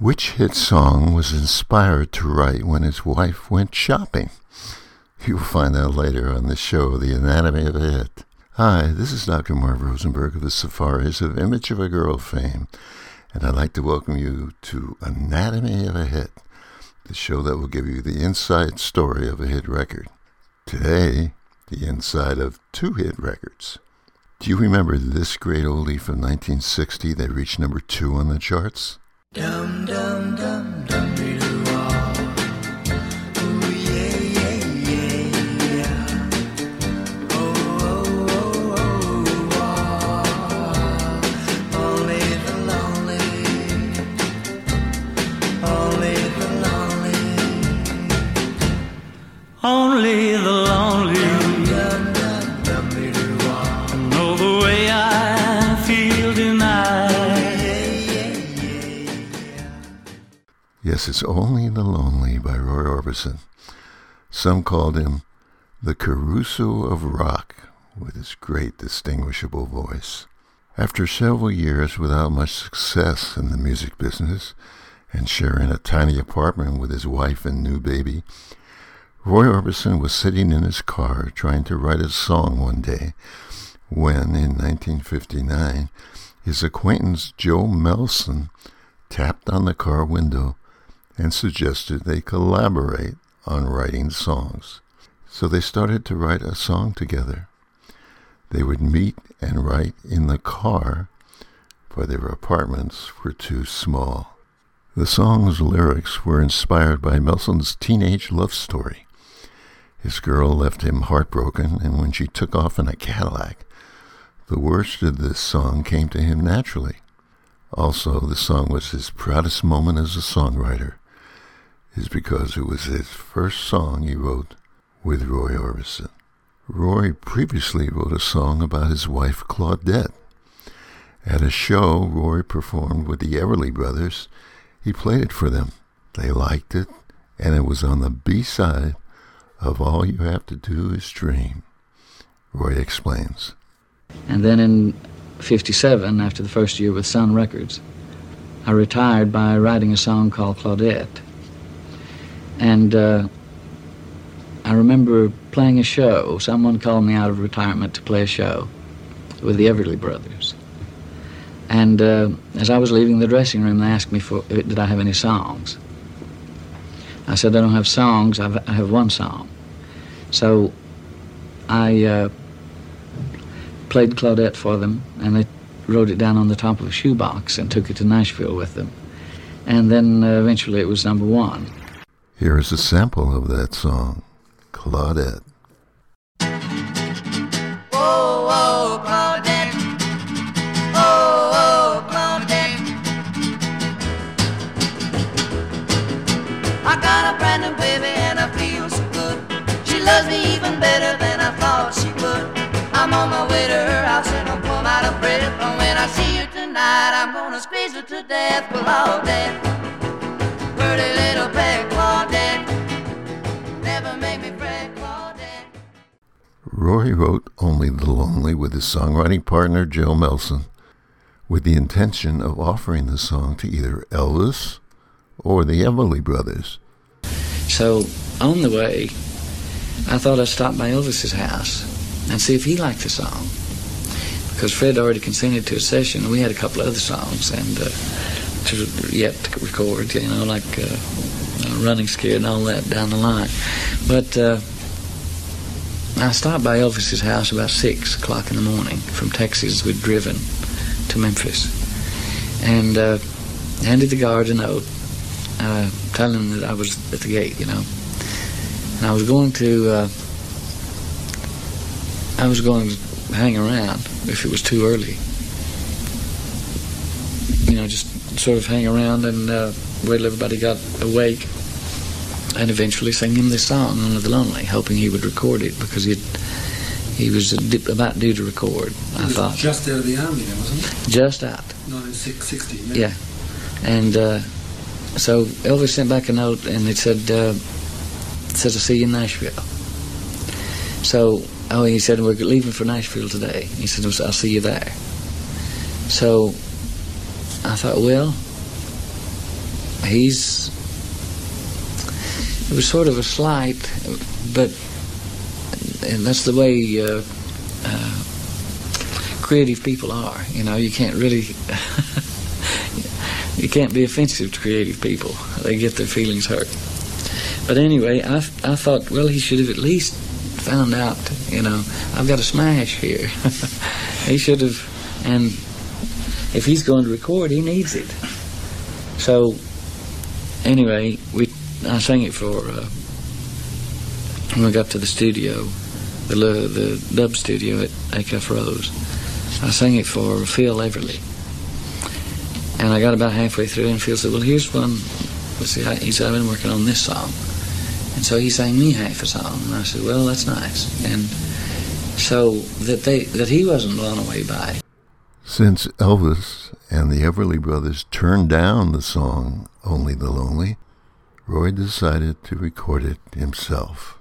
Which hit song was inspired to write when his wife went shopping? You'll find out later on the show, The Anatomy of a Hit. Hi, this is Dr. Marv Rosenberg of the Safaris of Image of a Girl fame, and I'd like to welcome you to Anatomy of a Hit, the show that will give you the inside story of a hit record. Today, the inside of two hit records. Do you remember this great oldie from 1960 that reached number two on the charts? Dum dum dum dum Yes, it's Only the Lonely by Roy Orbison. Some called him the Caruso of rock with his great distinguishable voice. After several years without much success in the music business and sharing a tiny apartment with his wife and new baby, Roy Orbison was sitting in his car trying to write a song one day when, in 1959, his acquaintance Joe Melson tapped on the car window and suggested they collaborate on writing songs. So they started to write a song together. They would meet and write in the car, for their apartments were too small. The song's lyrics were inspired by Melson's teenage love story. His girl left him heartbroken, and when she took off in a Cadillac, the words of this song came to him naturally. Also, the song was his proudest moment as a songwriter, is because it was his first song he wrote with Roy Orbison. Roy previously wrote a song about his wife Claudette. At a show Roy performed with the Everly Brothers, he played it for them. They liked it, and it was on the B side of All You Have to Do Is Dream. Roy explains. And then in 57, after the first year with Sun Records, I retired by writing a song called Claudette. And uh, I remember playing a show. Someone called me out of retirement to play a show with the Everly Brothers. And uh, as I was leaving the dressing room, they asked me for, did I have any songs. I said, I don't have songs, I've, I have one song. So I uh, played Claudette for them, and they wrote it down on the top of a shoebox and took it to Nashville with them. And then uh, eventually it was number one. Here is a sample of that song, Claudette. Oh, oh, Claudette. Oh, Claudette. I got a brand new baby and I feel so good. She loves me even better than I thought she would. I'm on my way to her house and I'm out of breath. And when I see tonight, I'm gonna squeeze her to death. Claudette. Roy wrote Only the Lonely with his songwriting partner Joe Melson with the intention of offering the song to either Elvis or the Everly Brothers. So on the way, I thought I'd stop by Elvis's house and see if he liked the song. Because Fred already consented to a session, and we had a couple other songs and uh, to yet to record, you know, like uh, uh, Running Scared and all that down the line. But uh, I stopped by Elvis's house about six o'clock in the morning from Texas. We'd driven to Memphis, and uh, handed the guard a note, uh, telling him that I was at the gate, you know. And I was going to, uh, I was going to hang around if it was too early. You know, just sort of hang around and uh, wait till everybody got awake, and eventually sing him this song, "Only the Lonely," hoping he would record it because he he was about due to record. I was thought just out of the army then, wasn't it? just out. 1960. Yeah. And uh, so Elvis sent back a note and it said, uh, it says, I'll see you in Nashville. So, oh, he said, we're leaving for Nashville today. He said, I'll see you there. So I thought, well, he's it was sort of a slight, but and that's the way uh, uh, creative people are. You know, you can't really you can't be offensive to creative people. They get their feelings hurt. But anyway, I, I thought, well, he should have at least found out, you know, I've got a smash here. he should have, and if he's going to record, he needs it. So, anyway, we I sang it for uh, when we got to the studio, the the dub studio at Acuff Rose. I sang it for Phil Everly, and I got about halfway through, and Phil said, "Well, here's one." See, he said, "I've been working on this song," and so he sang me half a song, and I said, "Well, that's nice." And so that they that he wasn't blown away by. Since Elvis and the Everly Brothers turned down the song "Only the Lonely," Roy decided to record it himself.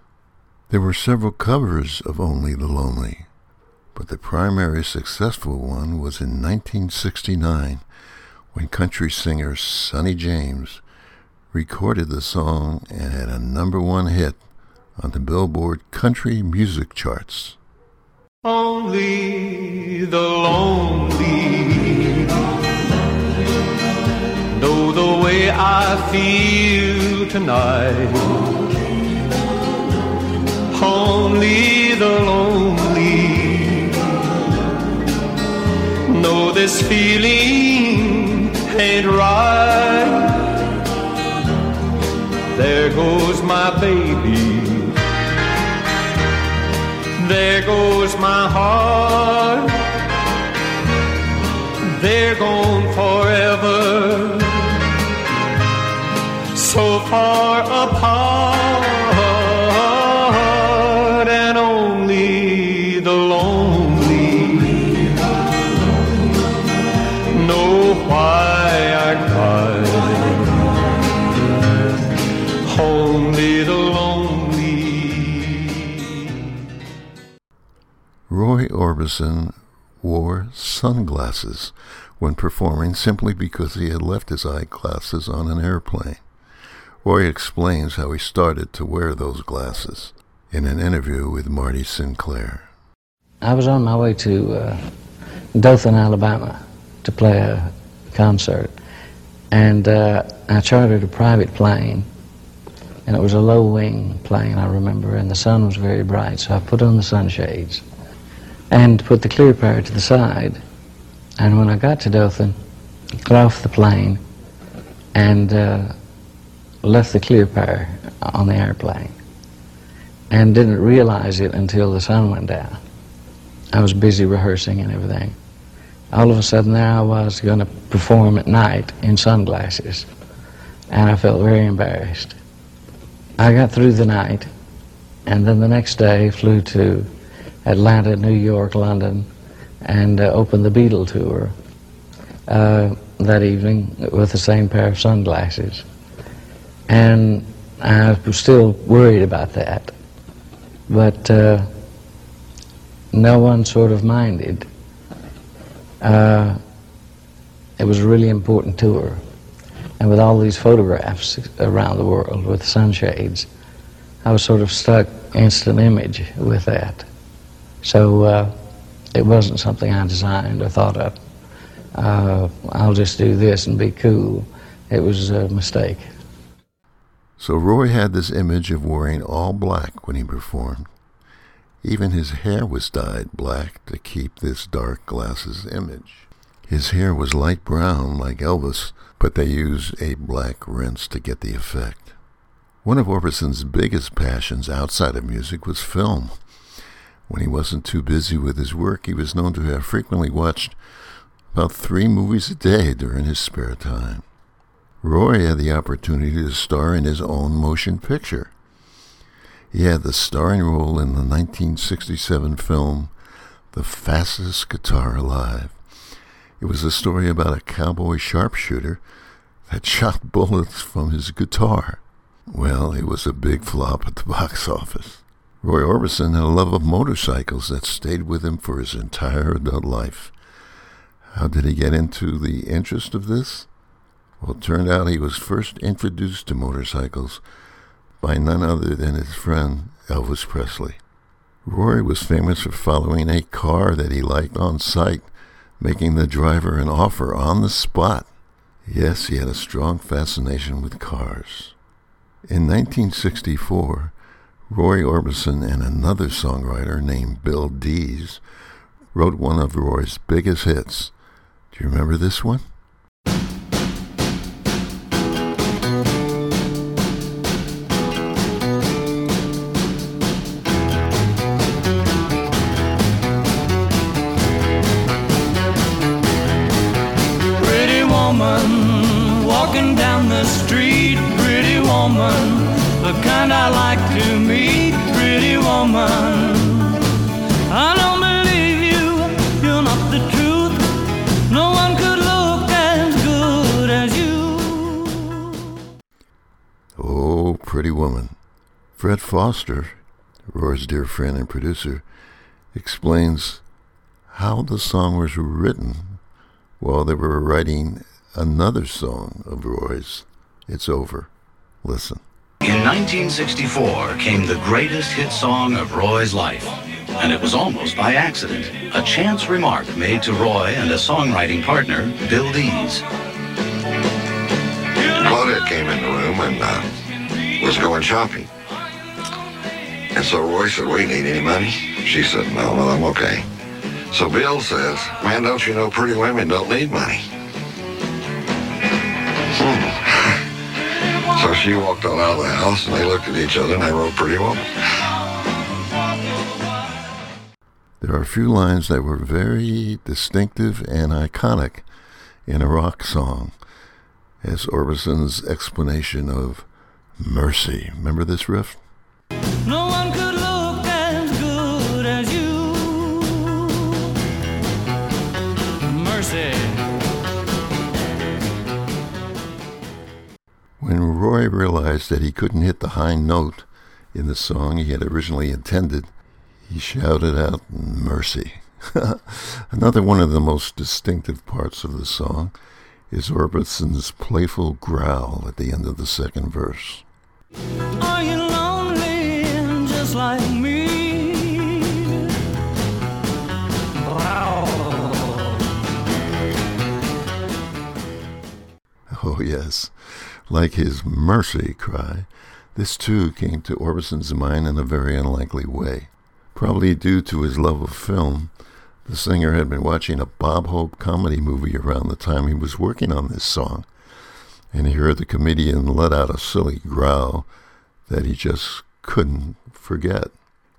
There were several covers of Only the Lonely, but the primary successful one was in 1969 when country singer Sonny James recorded the song and had a number one hit on the Billboard country music charts. Only the lonely way I feel tonight. Only the lonely know this feeling ain't right. There goes my baby. There goes my heart. They're gone far apart. And only the lonely know why I cry. Only the lonely. Roy Orbison wore sunglasses when performing simply because he had left his eyeglasses on an airplane. Roy explains how he started to wear those glasses in an interview with Marty Sinclair. I was on my way to uh, Dothan, Alabama to play a concert, and uh, I chartered a private plane, and it was a low wing plane, I remember, and the sun was very bright, so I put on the sunshades and put the clear pair to the side. And when I got to Dothan, got off the plane and uh, left the clear pair on the airplane and didn't realize it until the sun went down. I was busy rehearsing and everything. All of a sudden, there I was going to perform at night in sunglasses, and I felt very embarrassed. I got through the night, and then the next day flew to Atlanta, New York, London, and uh, opened the Beatle tour uh, that evening with the same pair of sunglasses. And I was still worried about that, but uh, no one sort of minded. Uh, it was a really important tour, and with all these photographs around the world with sunshades, I was sort of stuck instant image with that. So uh, it wasn't something I designed or thought of. Uh, I'll just do this and be cool. It was a mistake. So Roy had this image of wearing all black when he performed. Even his hair was dyed black to keep this dark glasses image. His hair was light brown like Elvis, but they used a black rinse to get the effect. One of Orbison's biggest passions outside of music was film. When he wasn't too busy with his work, he was known to have frequently watched about three movies a day during his spare time. Roy had the opportunity to star in his own motion picture. He had the starring role in the 1967 film The Fastest Guitar Alive. It was a story about a cowboy sharpshooter that shot bullets from his guitar. Well, it was a big flop at the box office. Roy Orbison had a love of motorcycles that stayed with him for his entire adult life. How did he get into the interest of this? Well, it turned out he was first introduced to motorcycles by none other than his friend Elvis Presley. Roy was famous for following a car that he liked on sight, making the driver an offer on the spot. Yes, he had a strong fascination with cars. In 1964, Roy Orbison and another songwriter named Bill Dees wrote one of Roy's biggest hits. Do you remember this one? Foster, Roy's dear friend and producer, explains how the song was written while they were writing another song of Roy's, It's Over. Listen. In 1964 came the greatest hit song of Roy's life. And it was almost by accident. A chance remark made to Roy and a songwriting partner, Bill Dees. Claudette came in the room and uh, was going shopping. And so Roy said, we need any money? She said, no, no, I'm okay. So Bill says, man, don't you know pretty women don't need money? Hmm. so she walked on out of the house and they looked at each other and they wrote Pretty Woman. There are a few lines that were very distinctive and iconic in a rock song, as Orbison's explanation of mercy. Remember this riff? No When Roy realized that he couldn't hit the high note in the song he had originally intended, he shouted out, Mercy. Another one of the most distinctive parts of the song is Orbison's playful growl at the end of the second verse. Are you lonely just like me? Oh, yes. Like his mercy cry, this too came to Orbison's mind in a very unlikely way. Probably due to his love of film, the singer had been watching a Bob Hope comedy movie around the time he was working on this song, and he heard the comedian let out a silly growl that he just couldn't forget.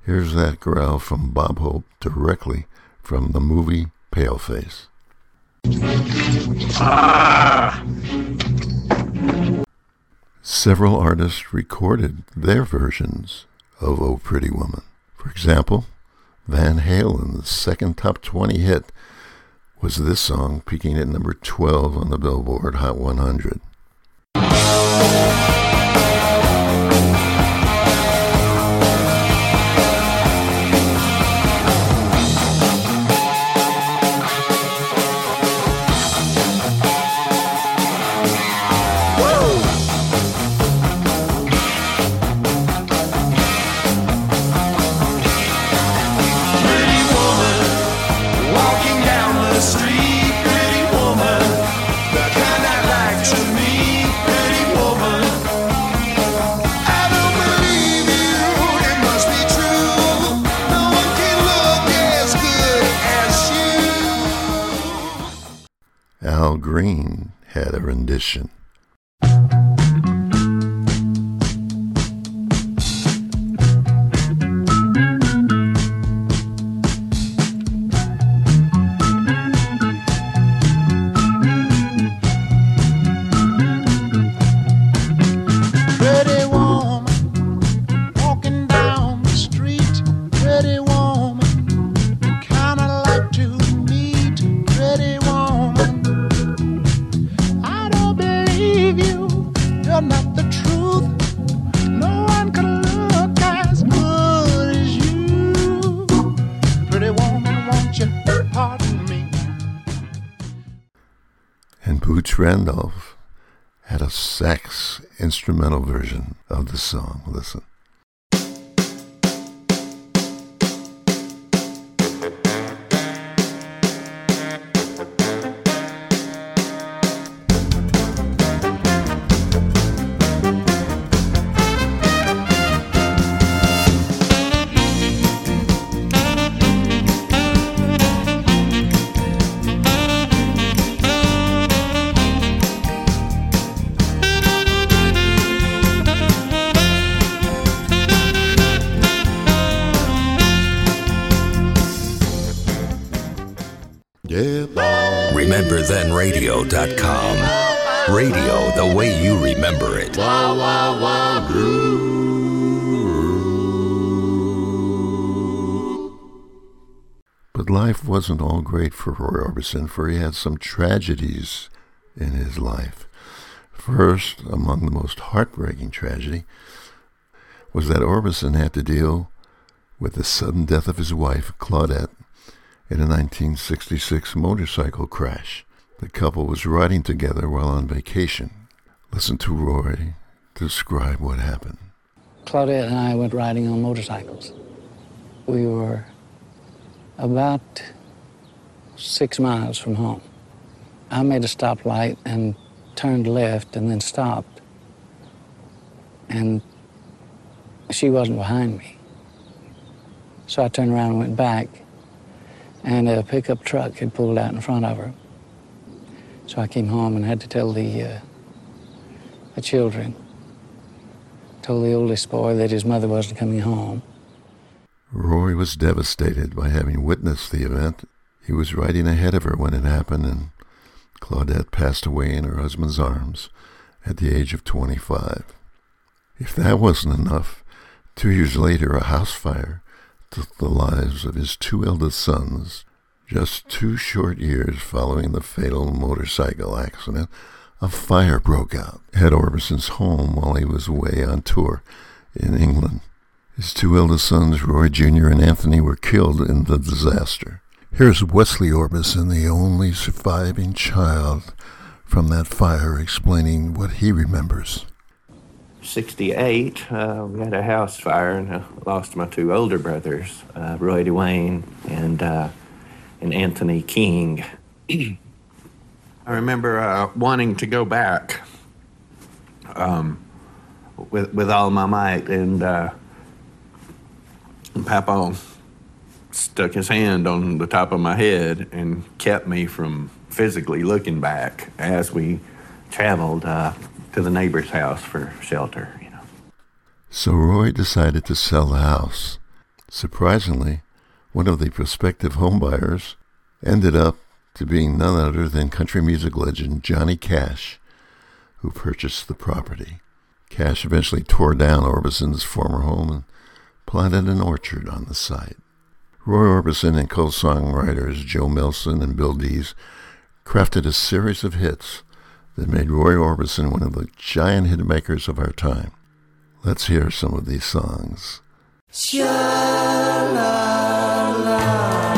Here's that growl from Bob Hope directly from the movie Paleface. Ah! Several artists recorded their versions of Oh Pretty Woman. For example, Van Halen's second top 20 hit was this song, peaking at number 12 on the Billboard Hot 100. Green had a rendition. Instrumental version of the song. Listen. RememberThenRadio.com. Radio the way you remember it. Wow, wow, wow, But life wasn't all great for Roy Orbison, for he had some tragedies in his life. First, among the most heartbreaking tragedy, was that Orbison had to deal with the sudden death of his wife, Claudette, in a 1966 motorcycle crash. The couple was riding together while on vacation. Listen to Roy describe what happened. Claudette and I went riding on motorcycles. We were about six miles from home. I made a stoplight and turned left and then stopped. And she wasn't behind me. So I turned around and went back and a pickup truck had pulled out in front of her. So I came home and had to tell the, uh, the children, told the oldest boy that his mother wasn't coming home. Roy was devastated by having witnessed the event. He was riding ahead of her when it happened, and Claudette passed away in her husband's arms at the age of 25. If that wasn't enough, two years later, a house fire took the lives of his two eldest sons. Just two short years following the fatal motorcycle accident, a fire broke out at Orbison's home while he was away on tour in England. His two eldest sons, Roy Jr. and Anthony, were killed in the disaster. Here's Wesley Orbison, the only surviving child from that fire, explaining what he remembers. 68, uh, we had a house fire and I lost my two older brothers, uh, Roy Dwayne and, uh, and Anthony King. I remember uh, wanting to go back um, with, with all my might, and, uh, and Papa stuck his hand on the top of my head and kept me from physically looking back as we traveled uh, to the neighbor's house for shelter, you know. So Roy decided to sell the house. Surprisingly, one of the prospective homebuyers ended up to being none other than country music legend Johnny Cash, who purchased the property. Cash eventually tore down Orbison's former home and planted an orchard on the site. Roy Orbison and co-songwriters Joe Melson and Bill Dees crafted a series of hits that made Roy Orbison one of the giant hitmakers of our time. Let's hear some of these songs. Oh,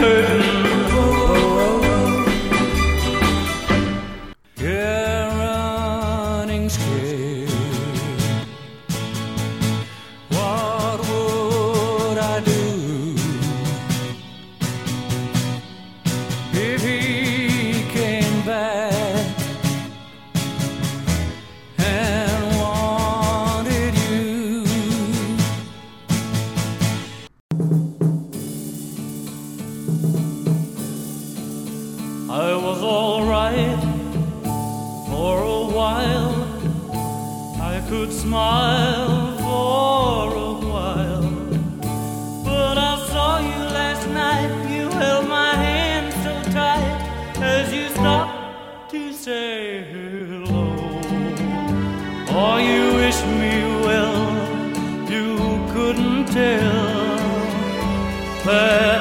heard couldn't tell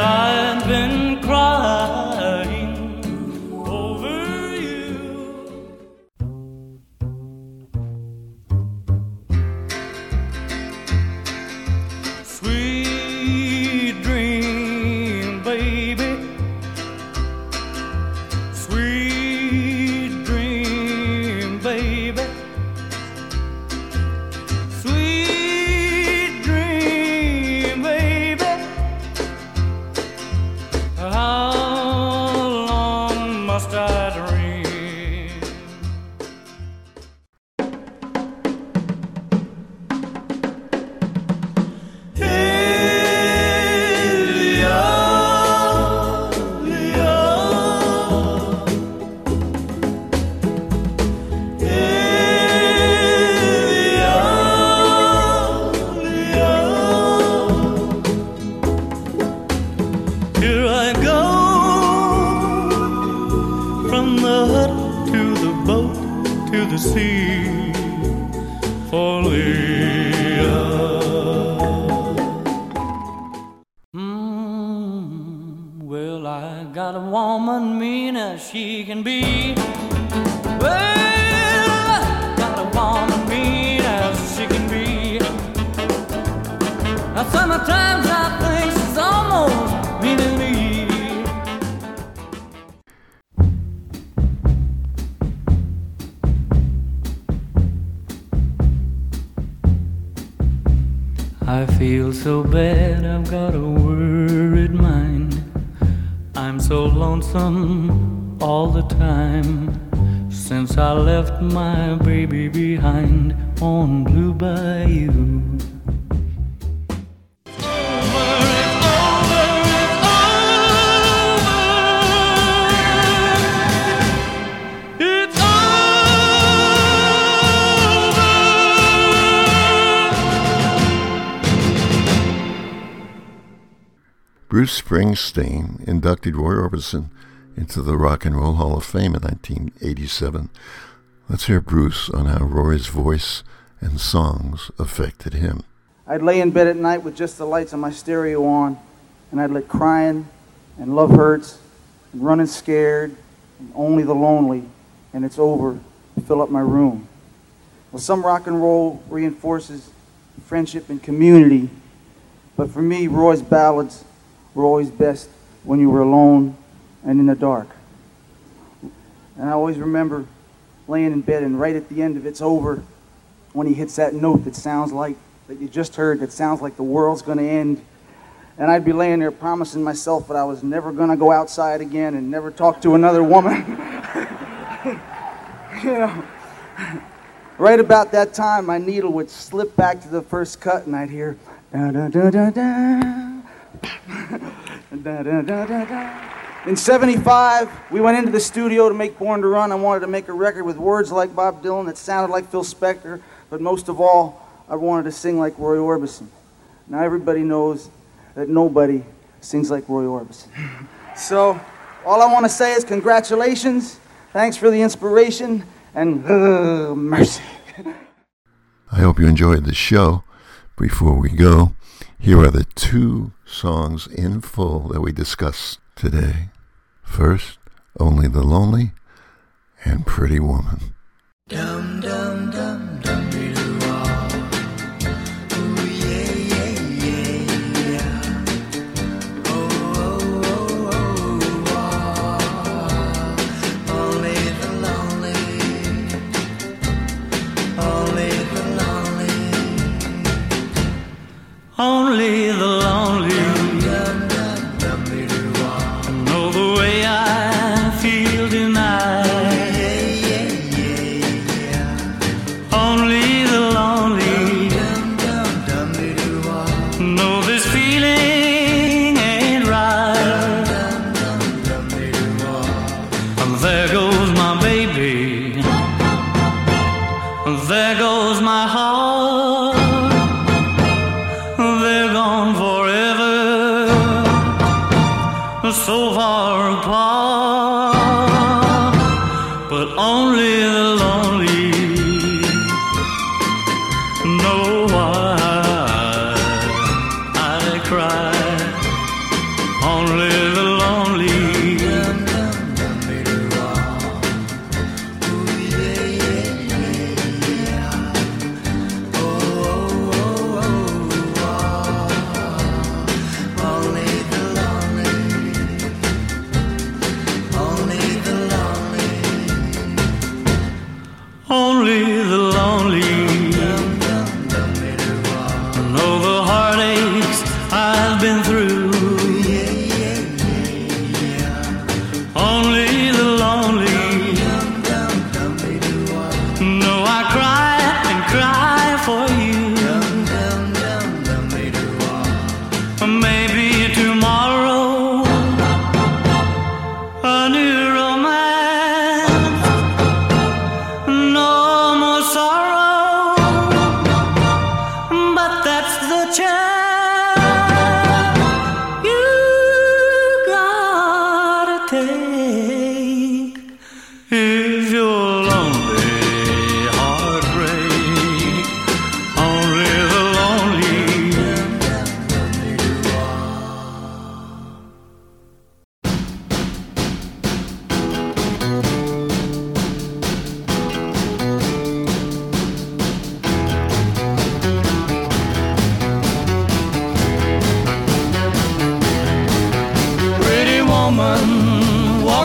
since I left my baby behind on Blue Bayou. Bruce Springsteen inducted Roy Orbison into the Rock and Roll Hall of Fame in 1987. Let's hear Bruce on how Roy's voice and songs affected him. I'd lay in bed at night with just the lights on my stereo on, and I'd let crying and love hurts and running scared and only the lonely and it's over fill up my room. Well, some rock and roll reinforces friendship and community, but for me, Roy's ballads were always best when you were alone and in the dark. And I always remember laying in bed and right at the end of It's Over, when he hits that note that sounds like, that you just heard, that sounds like the world's going to end. And I'd be laying there promising myself that I was never going to go outside again and never talk to another woman. you know, right about that time, my needle would slip back to the first cut and I'd hear, da da da da da. da, da, da, da, da. In 75, we went into the studio to make Born to Run. I wanted to make a record with words like Bob Dylan that sounded like Phil Spector, but most of all, I wanted to sing like Roy Orbison. Now, everybody knows that nobody sings like Roy Orbison. So, all I want to say is congratulations, thanks for the inspiration, and uh, mercy. I hope you enjoyed the show. Before we go, here are the two songs in full that we discussed today. First, Only the Lonely and Pretty Woman. Dum dum dum my heart. They're gone forever, so far apart.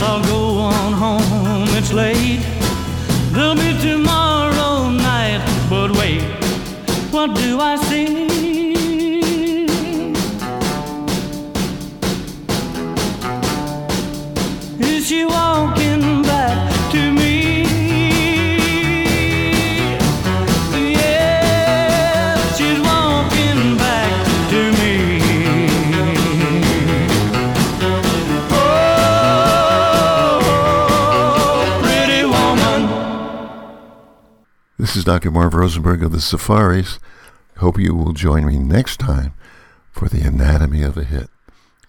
I'll go Dr. Marv Rosenberg of the Safaris. Hope you will join me next time for the anatomy of a hit.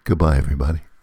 Goodbye, everybody.